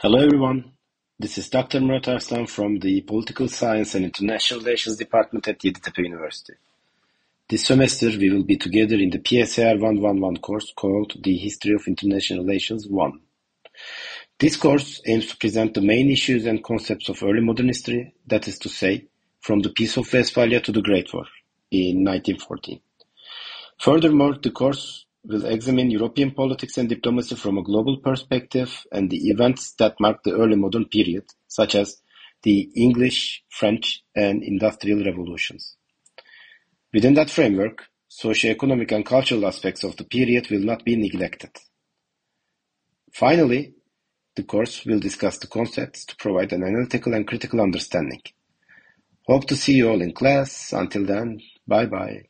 Hello everyone, this is Dr. Murat Arslan from the Political Science and International Relations Department at Yeditepe University. This semester we will be together in the PSIR 111 course called The History of International Relations 1. This course aims to present the main issues and concepts of early modern history, that is to say, from the Peace of Westphalia to the Great War in 1914. Furthermore, the course will examine European politics and diplomacy from a global perspective and the events that marked the early modern period, such as the English, French, and industrial revolutions. Within that framework, socio-economic and cultural aspects of the period will not be neglected. Finally, the course will discuss the concepts to provide an analytical and critical understanding. Hope to see you all in class. Until then, bye bye.